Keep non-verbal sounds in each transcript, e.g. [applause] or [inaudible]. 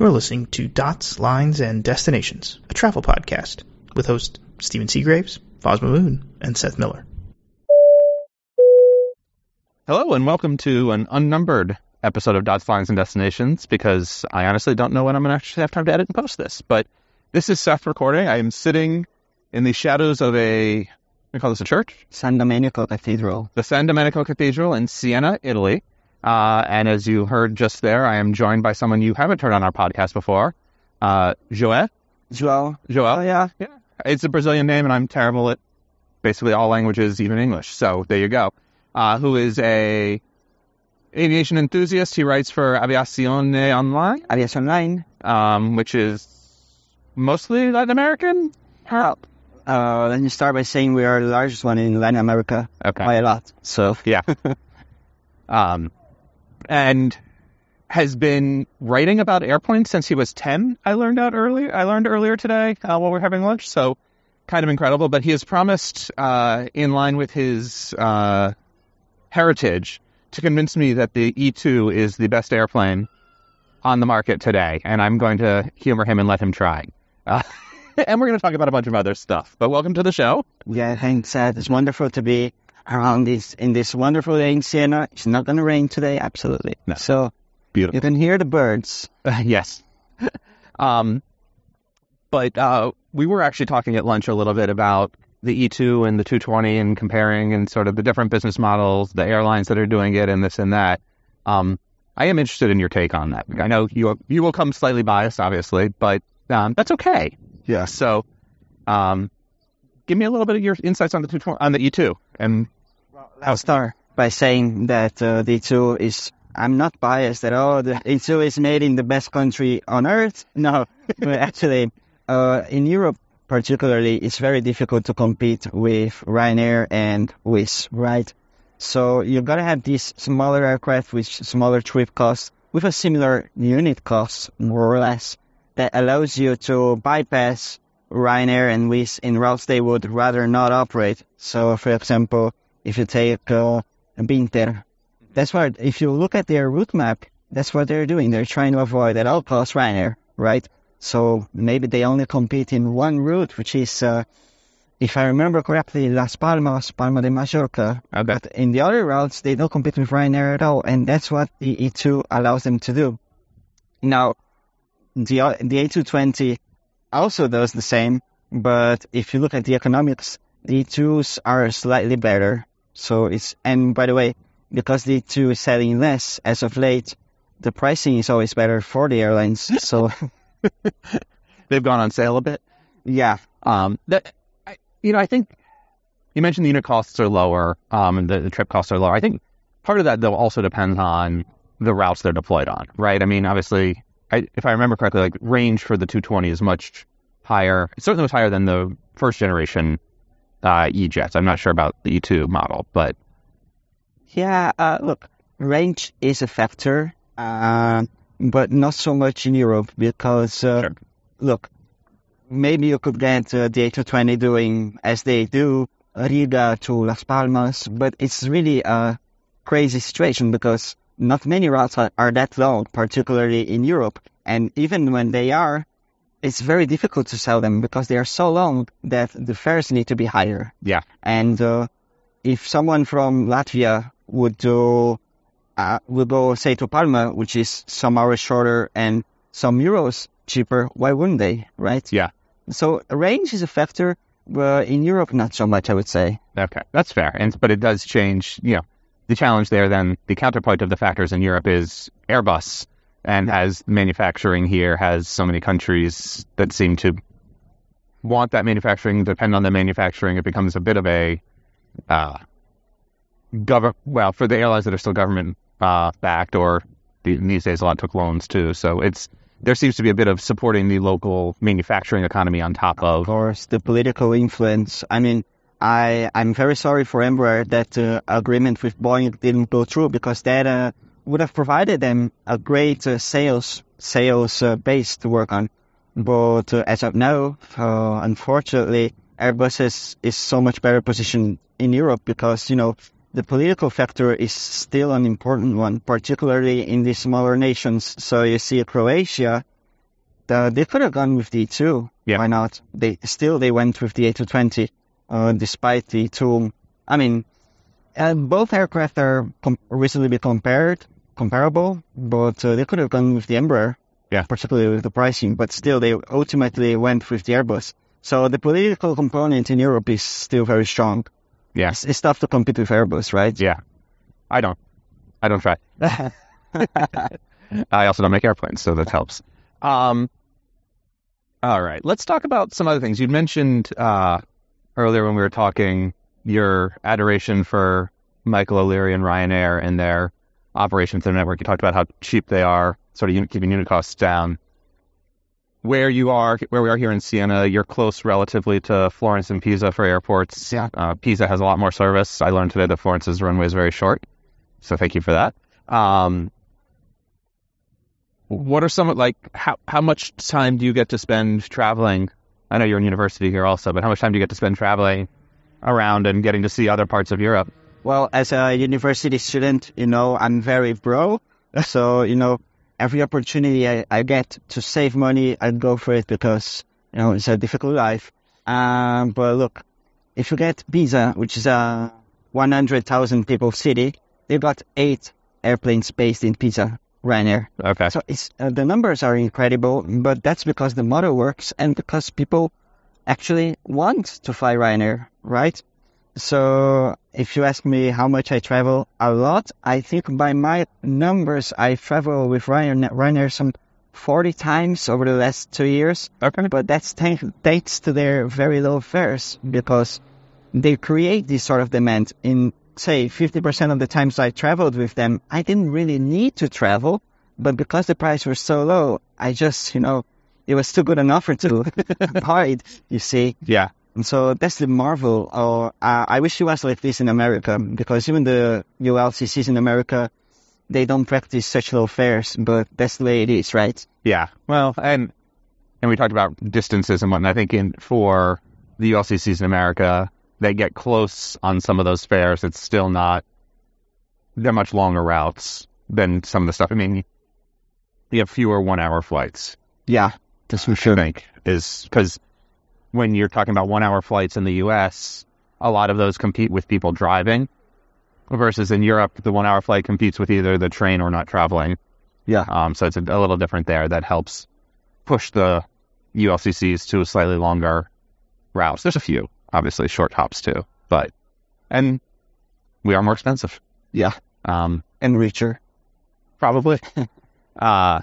You're listening to Dots, Lines, and Destinations, a travel podcast with hosts Stephen Seagraves, Vasu Raman, and Seth Miller. Hello, and welcome to an unnumbered episode of Dots, Lines, and Destinations because I honestly don't know when I'm going to actually have time to edit and post this. But this is Seth recording. I am sitting in the shadows of a, we call this a church? San Domenico Cathedral. The San Domenico Cathedral in Siena, Italy. Uh, and as you heard just there, I am joined by someone you haven't heard on our podcast before, uh, Joel. Joel. Joel. Oh, yeah. Yeah. It's a Brazilian name, and I'm terrible at basically all languages, even English. So there you go. Uh, who is a aviation enthusiast. He writes for Aviacionline, Aviation Online. um, which is mostly Latin American. How? Uh, let me start by saying we are the largest one in Latin America Okay. by a lot. So, Yeah. [laughs] um, and has been writing about airplanes since he was 10. I learned out earlier. I learned earlier today uh, while we are having lunch. So kind of incredible. But he has promised, uh, in line with his uh, heritage, to convince me that the E2 is the best airplane on the market today. And I'm going to humor him and let him try. Uh, [laughs] and we're going to talk about a bunch of other stuff. But welcome to the show. yeah, thanks, Seth. It's wonderful to be around this in this wonderful day in Siena. It's not going to rain today, absolutely. No. So, Beautiful. you can hear the birds. [laughs] yes. [laughs] um, but uh, we were actually talking at lunch a little bit about the E2 and the 220 and comparing and sort of the different business models, the airlines that are doing it, and this and that. Um, I am interested in your take on that. I know you you will come slightly biased, obviously, but um, that's okay. Yeah. So, um, give me a little bit of your insights on the 220 on the E2 and I'll start by saying that uh, the E2 is. I'm not biased at all. The E2 is made in the best country on earth. [laughs] No, but actually, uh, in Europe particularly, it's very difficult to compete with Ryanair and Wizz, right? So you gotta have these smaller aircraft with smaller trip costs, with a similar unit cost, more or less, that allows you to bypass Ryanair and Wizz in routes they would rather not operate. So, for example, if you take uh, Binter, that's why if you look at their route map, that's what they're doing. They're trying to avoid at all costs Ryanair, right? So maybe they only compete in one route, which is, uh, if I remember correctly, Las Palmas, Palma de Mallorca. Okay. But in the other routes, they don't compete with Ryanair at all, and that's what the E2 allows them to do. Now, the the A220 also does the same, but if you look at the economics, the E2s are slightly better. So it's and by the way, because the E2 is selling less as of late, the pricing is always better for the airlines. So [laughs] they've gone on sale a bit. yeah, Um, that I, you know, I think you mentioned the unit costs are lower, um, and the, the trip costs are lower. I think part of that though also depends on the routes they're deployed on, right? I mean, obviously, I, if I remember correctly, like range for the 220 is much higher. It certainly was higher than the first generation uh, E-jets. I'm not sure about the E2 model, but yeah. Uh, look, range is a factor, uh, but not so much in Europe because uh, Sure. look, maybe you could get uh, the A220 doing as they do Riga to Las Palmas, but it's really a crazy situation because not many routes are, are that long, particularly in Europe. And even when they are, it's very difficult to sell them because they are so long that the fares need to be higher. yeah, And uh, if someone from Latvia would do, uh, would go say to Palma, which is some hours shorter and some euros cheaper, why wouldn't they, right? yeah. So range is a factor, but in Europe, not so much, I would say. Okay, that's fair. And but it does change. You know, the challenge there. Then the counterpoint of the factors in Europe is Airbus, and as manufacturing here has so many countries that seem to want that manufacturing, depend on the manufacturing, it becomes a bit of a uh, government. Well, for the airlines that are still government uh, backed, or the, these days a lot took loans too. So it's there seems to be a bit of supporting the local manufacturing economy on top Of of. course, the political influence. I mean, I I'm very sorry for Embraer that uh, agreement with Boeing didn't go through because that uh, would have provided them a great uh, sales sales uh, base to work on. But uh, as of now, uh, unfortunately, Airbus is, is so much better positioned in Europe because you know the political factor is still an important one, particularly in the smaller nations. So you see Croatia uh, they could have gone with the E2. Yeah. Why not? They still they went with the A220, uh, despite the two. I mean, uh, both aircraft are com- reasonably compared, comparable, but uh, they could have gone with the Embraer. Yeah. Particularly with the pricing, but still they ultimately went with the Airbus. So the political component in Europe is still very strong. Yeah. It's, it's tough to compete with Airbus, right? Yeah. I don't. I don't try. [laughs] I also don't make airplanes, so that helps. Um, all right, let's talk about some other things. You mentioned uh, earlier when we were talking your adoration for Michael O'Leary and Ryanair and their operations in the network. You talked about how cheap they are, sort of unit, keeping unit costs down. Where you are, where we are here in Siena, you're close relatively to Florence and Pisa for airports. Yeah. Uh, Pisa has a lot more service. I learned today that Florence's runway is very short, so thank you for that. Um, what are some like how how much time do you get to spend traveling? I know you're in university here also, but how much time do you get to spend traveling around and getting to see other parts of Europe? Well, as a university student, you know, I'm very broke. [laughs] So, you know, every opportunity I, I get to save money, I'd go for it because, you know, it's a difficult life. Um, but look, if you get Pisa, which is a 100,000 people city, they've got eight airplanes based in Pisa, Ryanair. Okay. So it's uh, the numbers are incredible, but that's because the model works and because people actually want to fly Ryanair, right? So if you ask me how much I travel, a lot. I think by my numbers, I travel with Ryanair, Ryanair some 40 times over the last two years. Okay. But that's thank- thanks to their very low fares because they create this sort of demand. In say 50% of the times I traveled with them, I didn't really need to travel, but because the price was so low, I just, you know, it was too good an offer to [laughs] buy it, you see. Yeah. And so that's the marvel. Or uh, I wish it was like this in America because even the ULCCs in America, they don't practice such low fares, but that's the way it is, right? Yeah. Well, and and we talked about distances and whatnot. I think in for the ULCCs in America, they get close on some of those fares. It's still not. They're much longer routes than some of the stuff. I mean, you have fewer one-hour flights. Yeah, that's for I sure. think is because when you're talking about one-hour flights in the U.S., a lot of those compete with people driving, versus in Europe, the one-hour flight competes with either the train or not traveling. Yeah. Um, so it's a, a little different there. That helps push the ULCCs to a slightly longer routes. There's a few, obviously, short hops too, but and we are more expensive. Yeah. Um, And richer. probably. [laughs] uh,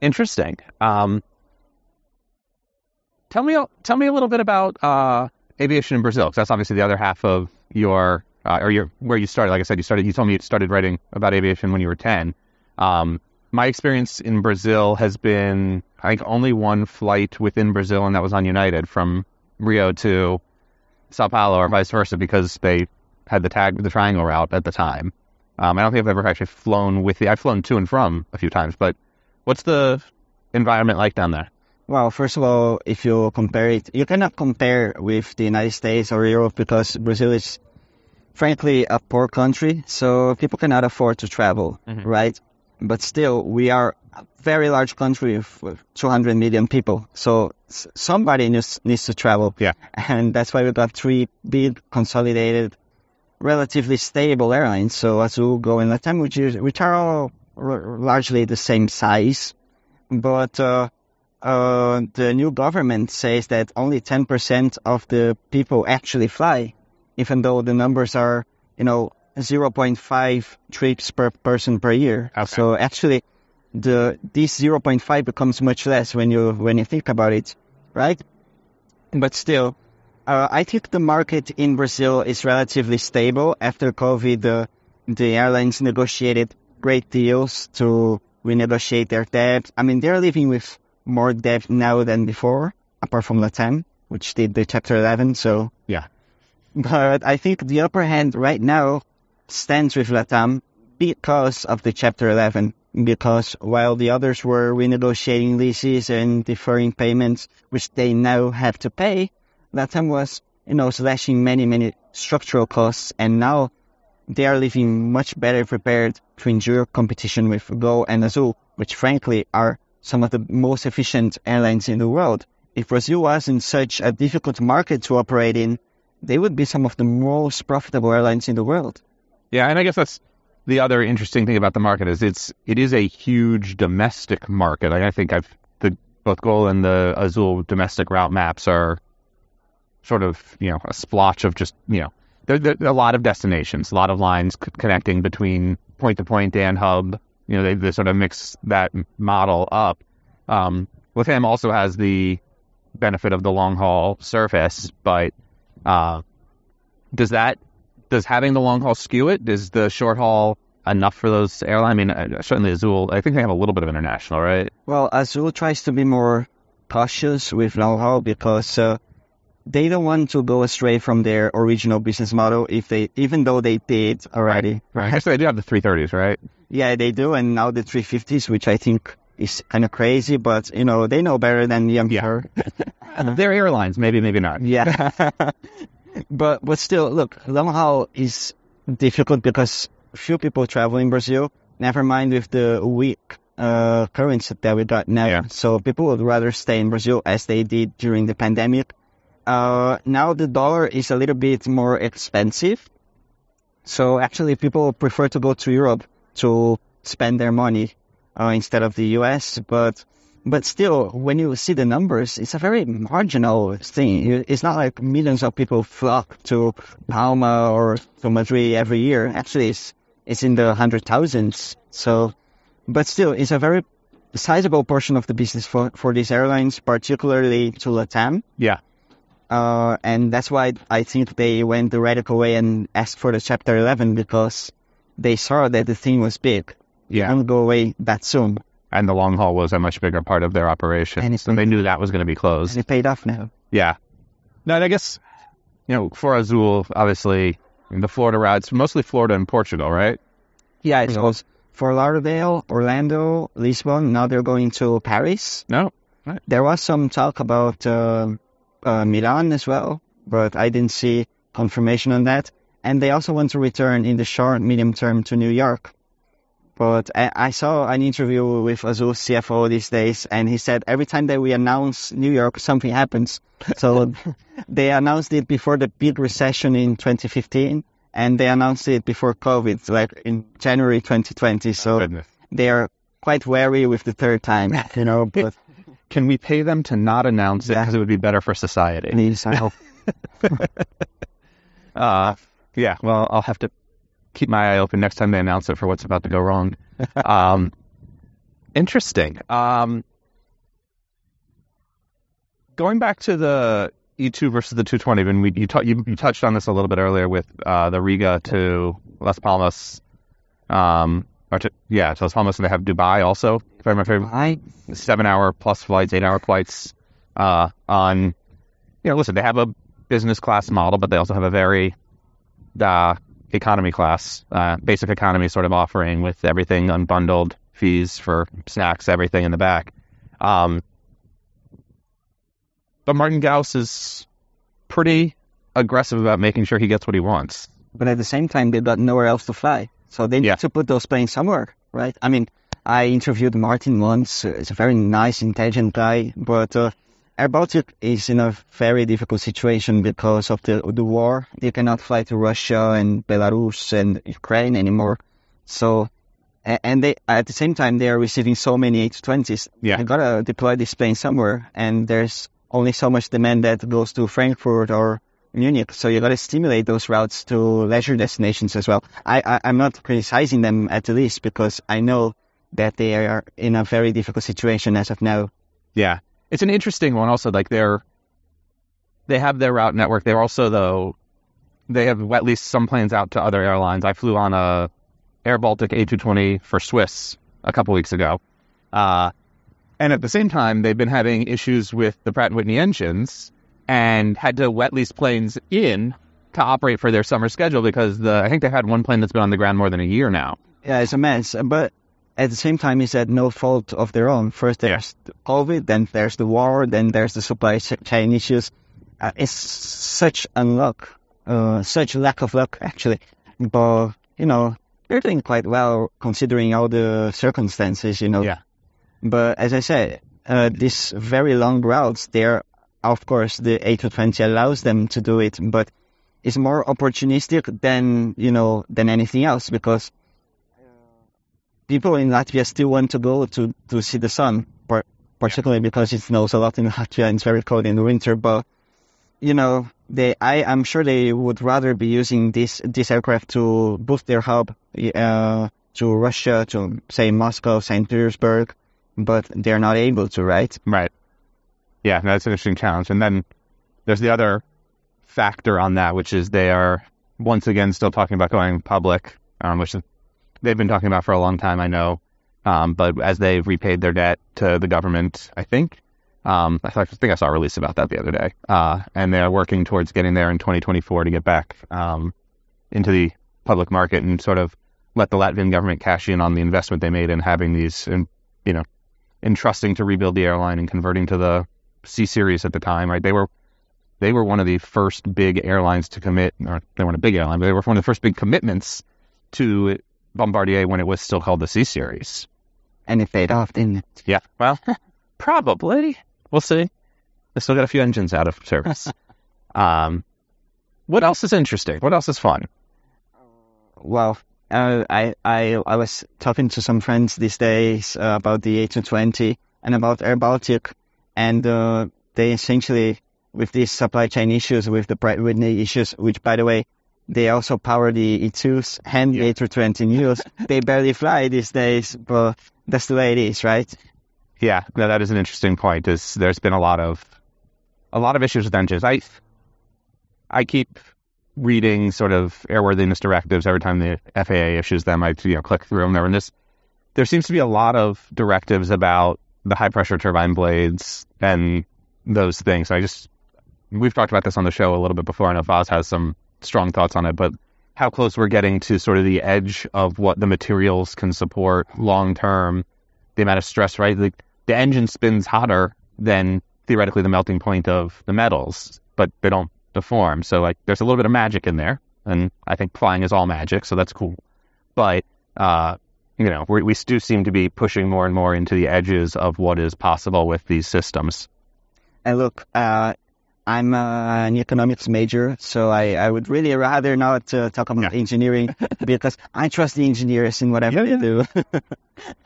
interesting. Um, tell me, tell me a little bit about uh, aviation in Brazil, because that's obviously the other half of your, uh, or your where you started. Like I said, you started. You told me you started writing about aviation when you were ten. Um, my experience in Brazil has been, I think, only one flight within Brazil, and that was on United from Rio to Sao Paulo, or vice versa, because they had the tag, the triangle route at the time. Um, I don't think I've ever actually flown with the. I've flown to and from a few times, but what's the environment like down there? Well, first of all, if you compare it, you cannot compare with the United States or Europe because Brazil is, frankly, a poor country, so people cannot afford to travel, Mhm. right? But still, we are a very large country with, with 200 million people, so somebody needs, needs to travel. Yeah. And that's why we got three big, consolidated, relatively stable airlines. So Azul, Gol, and Latam, which, is, which are all r- largely the same size, but uh, uh, the new government says that only 10% of the people actually fly, even though the numbers are, you know, 0.5 trips per person per year. Okay. So actually, the this 0.5 becomes much less when you when you think about it, right? But still, uh, I think the market in Brazil is relatively stable. After COVID, the the airlines negotiated great deals to renegotiate their debt. I mean, they're living with more debt now than before, apart from Latam, which did the Chapter 11. So, Yeah. but I think the upper hand right now stands with Latam because of the Chapter 11. Because while the others were renegotiating leases and deferring payments, which they now have to pay, Latam was, you know, slashing many, many structural costs, and now they are living much better prepared to endure competition with Gol and Azul, which frankly are some of the most efficient airlines in the world. If Brazil wasn't such a difficult market to operate in, they would be some of the most profitable airlines in the world. Yeah, and I guess that's the other interesting thing about the market is it's it is a huge domestic market. Like I think I've the both Gol and the Azul domestic route maps are sort of you know a splotch of just you know there, there, a lot of destinations, a lot of lines connecting between point to point and hub. You know they, they sort of mix that model up. Um, LATAM also has the benefit of the long haul surface, but uh, does that does having the long haul skew it? Is the short haul enough for those airlines? I mean, uh, certainly Azul. I think they have a little bit of international, right? Well, Azul tries to be more cautious with long haul because uh, they don't want to go astray from their original business model. If they, even though they did already, Right. Actually, they do have the 330s, right? Yeah, they do, and now the 350s, which I think is kind of crazy, but you know they know better than the I'm Yeah. sure. [laughs] They're airlines, maybe, maybe not. [laughs] Yeah. [laughs] but but still, look, long haul is difficult because few people travel in Brazil. Never mind with the weak uh, currency that we got now. Yeah. So people would rather stay in Brazil as they did during the pandemic. Uh, now the dollar is a little bit more expensive. So actually people prefer to go to Europe to spend their money uh, instead of the US. But but still, when you see the numbers, it's a very marginal thing. It's not like millions of people flock to Palma or to Madrid every year. Actually, it's, it's in the hundred thousands. So, but still, it's a very sizable portion of the business for, for these airlines, particularly to Latam. Yeah. Uh, and that's why I think they went the radical way and asked for the Chapter 11 because they saw that the thing was big. Yeah. Won't go away that soon. And the long haul was a much bigger part of their operation. And so they knew that was going to be closed. And it paid off now. Yeah. No, and I guess, you know, for Azul, obviously, the Florida routes, mostly Florida and Portugal, right? Yeah, it goes for Lauderdale, Orlando, Lisbon. Now they're going to Paris. No. There was some talk about uh, uh, Milan as well, but I didn't see confirmation on that. And they also want to return in the short, medium term to New York. But I, I saw an interview with Azul's CFO these days, and he said every time that we announce New York, something happens. So [laughs] they announced it before the big recession in 2015, and they announced it before COVID, like in January 2020. So Goodness. they are quite wary with the third time, [laughs] you know. But [laughs] Can we pay them to not announce it Yeah. because it would be better for society? please, I hope. Uh, yeah, well, I'll have to keep my eye open next time they announce it for what's about to go wrong. [laughs] um, interesting. Um, going back to the E2 versus the 220, when we you, you, you touched on this a little bit earlier with uh, the Riga to Las Palmas, um, or to yeah, to Las Palmas, and they have Dubai also. If I remember, I seven hour plus flights, eight hour flights uh, on, you know, listen, they have a business class model, but they also have a very uh, economy class, uh, basic economy sort of offering with everything unbundled, fees for snacks, everything in the back. Um, but Martin Gauss is pretty aggressive about making sure he gets what he wants. but at the same time, they've got nowhere else to fly. So they need Yeah. to put those planes somewhere, right? I mean, I interviewed Martin once. He's a very nice, intelligent guy, but uh, Air Baltic is in a very difficult situation because of the the war. They cannot fly to Russia and Belarus and Ukraine anymore. So, and they at the same time they are receiving so many A220s. Yeah. they gotta deploy this plane somewhere, and there's only so much demand that goes to Frankfurt or Munich. So you got to stimulate those routes to leisure destinations as well. I, I I'm not criticizing them at least because I know that they are in a very difficult situation as of now. Yeah. It's an interesting one also. Like they're they have their route network. They're also though they have at least some planes out to other airlines. I flew on a Air Baltic A220 for Swiss a couple weeks ago. Uh, and at the same time, they've been having issues with the Pratt & Whitney engines and had to wet lease planes in to operate for their summer schedule because the I think they've had one plane that's been on the ground more than a year now. Yeah, it's a mess. But at the same time, it's at no fault of their own. First, there's the COVID, then there's the war, then there's the supply chain issues. Uh, it's such unluck, uh, such lack of luck, actually. But, you know, they're doing quite well considering all the circumstances, you know. Yeah. But as I said, uh, these very long routes, they're of course the A220 allows them to do it, but it's more opportunistic than you know than anything else because people in Latvia still want to go to to see the sun, particularly because it snows a lot in Latvia and it's very cold in the winter. But you know, they I I'm sure they would rather be using this this aircraft to boost their hub uh, to Russia, to say Moscow, Saint Petersburg, but they're not able to, right? Right. Yeah, that's an interesting challenge. And then there's the other factor on that, which is they are once again still talking about going public, um, which they've been talking about for a long time, I know. Um, but as they've repaid their debt to the government, I think, um, I think I saw a release about that the other day, uh, and they're working towards getting there in 2024 to get back um, into the public market and sort of let the Latvian government cash in on the investment they made in having these, and you know, entrusting to rebuild the airline and converting to the C series at the time. Right, they were they were one of the first big airlines to commit, or they weren't a big airline, but they were one of the first big commitments to Bombardier when it was still called the C series. And it paid off, didn't it? Yeah, well, [laughs] probably. We'll see. They still got a few engines out of service. [laughs] um, what else is interesting? What else is fun? Well, uh, I, I I was talking to some friends these days uh, about the A220 and about Air Baltic, and uh, they essentially with these supply chain issues, with the Pratt Whitney issues, which by the way, they also power the E2s and the A320neos. [laughs] they barely fly these days, but that's the way it is, right? Yeah, no, that is an interesting point. Is there's been a lot of a lot of issues with engines. I I keep reading sort of airworthiness directives every time the FAA issues them. I you know click through them there, and this there seems to be a lot of directives about the high pressure turbine blades and those things. I just we've talked about this on the show a little bit before. I know Voz has some strong thoughts on it, but how close we're getting to sort of the edge of what the materials can support long term, the amount of stress, right? Like the engine spins hotter than theoretically the melting point of the metals, but they don't deform. So like there's a little bit of magic in there, and I think flying is all magic, so that's cool. But uh, you know, we, we do seem to be pushing more and more into the edges of what is possible with these systems. And look, uh, I'm uh, an economics major, so I, I would really rather not uh, talk about yeah. engineering [laughs] because I trust the engineers in whatever yeah, yeah. they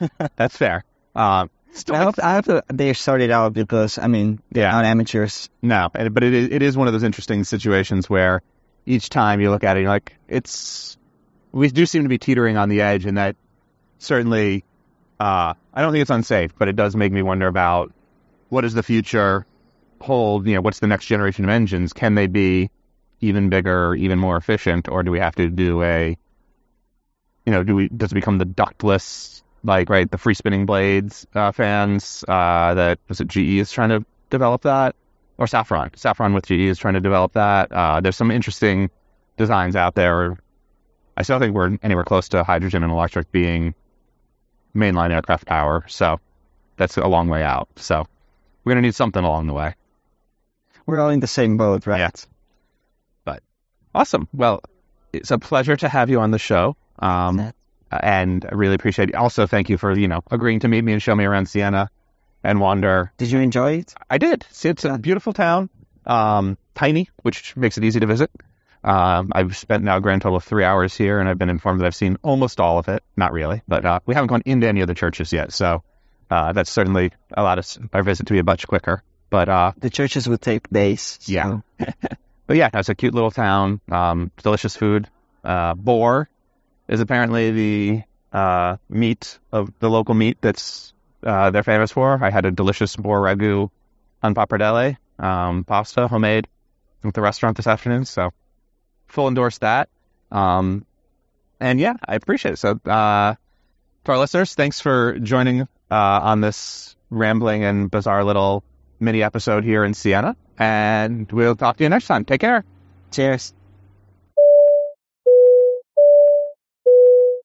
do. [laughs] That's fair. Um, I hope, I hope they it out because I mean they're yeah. not amateurs. No, but it is, it is one of those interesting situations where each time you look at it, you're like, it's we do seem to be teetering on the edge, and that certainly uh, I don't think it's unsafe, but it does make me wonder about what is the future hold, you know, what's the next generation of engines? Can they be even bigger, even more efficient, or do we have to do a, you know, do we does it become the ductless, like right, the free spinning blades uh, fans uh, that was it GE is trying to develop that, or Safran, Safran with GE is trying to develop that. Uh, there's some interesting designs out there. I still think we're anywhere close to hydrogen and electric being mainline aircraft power, so that's a long way out. So we're going to need something along the way. We're all in the same boat, right? Yeah. But awesome. Well, it's a pleasure to have you on the show. Um, and I really appreciate it. Also, thank you for, you know, agreeing to meet me and show me around Siena and wander. Did you enjoy it? I did. See, it's a beautiful town, um, tiny, which makes it easy to visit. Um, I've spent now a grand total of three hours here, and I've been informed that I've seen almost all of it. Not really, but uh, we haven't gone into any of the churches yet, so uh, that's certainly allowed us our visit to be a much quicker. But uh, the churches would take days. So. Yeah. [laughs] but yeah, it's a cute little town. Um, delicious food. Uh, boar is apparently the uh, meat of the local meat that's uh, they're famous for. I had a delicious boar ragu on pappardelle, um, pasta, homemade, at the restaurant this afternoon. So full endorse that. Um, and yeah, I appreciate it. So uh, to our listeners, thanks for joining uh, on this rambling and bizarre little mini episode here in Siena. And we'll talk to you next time. Take care. Cheers.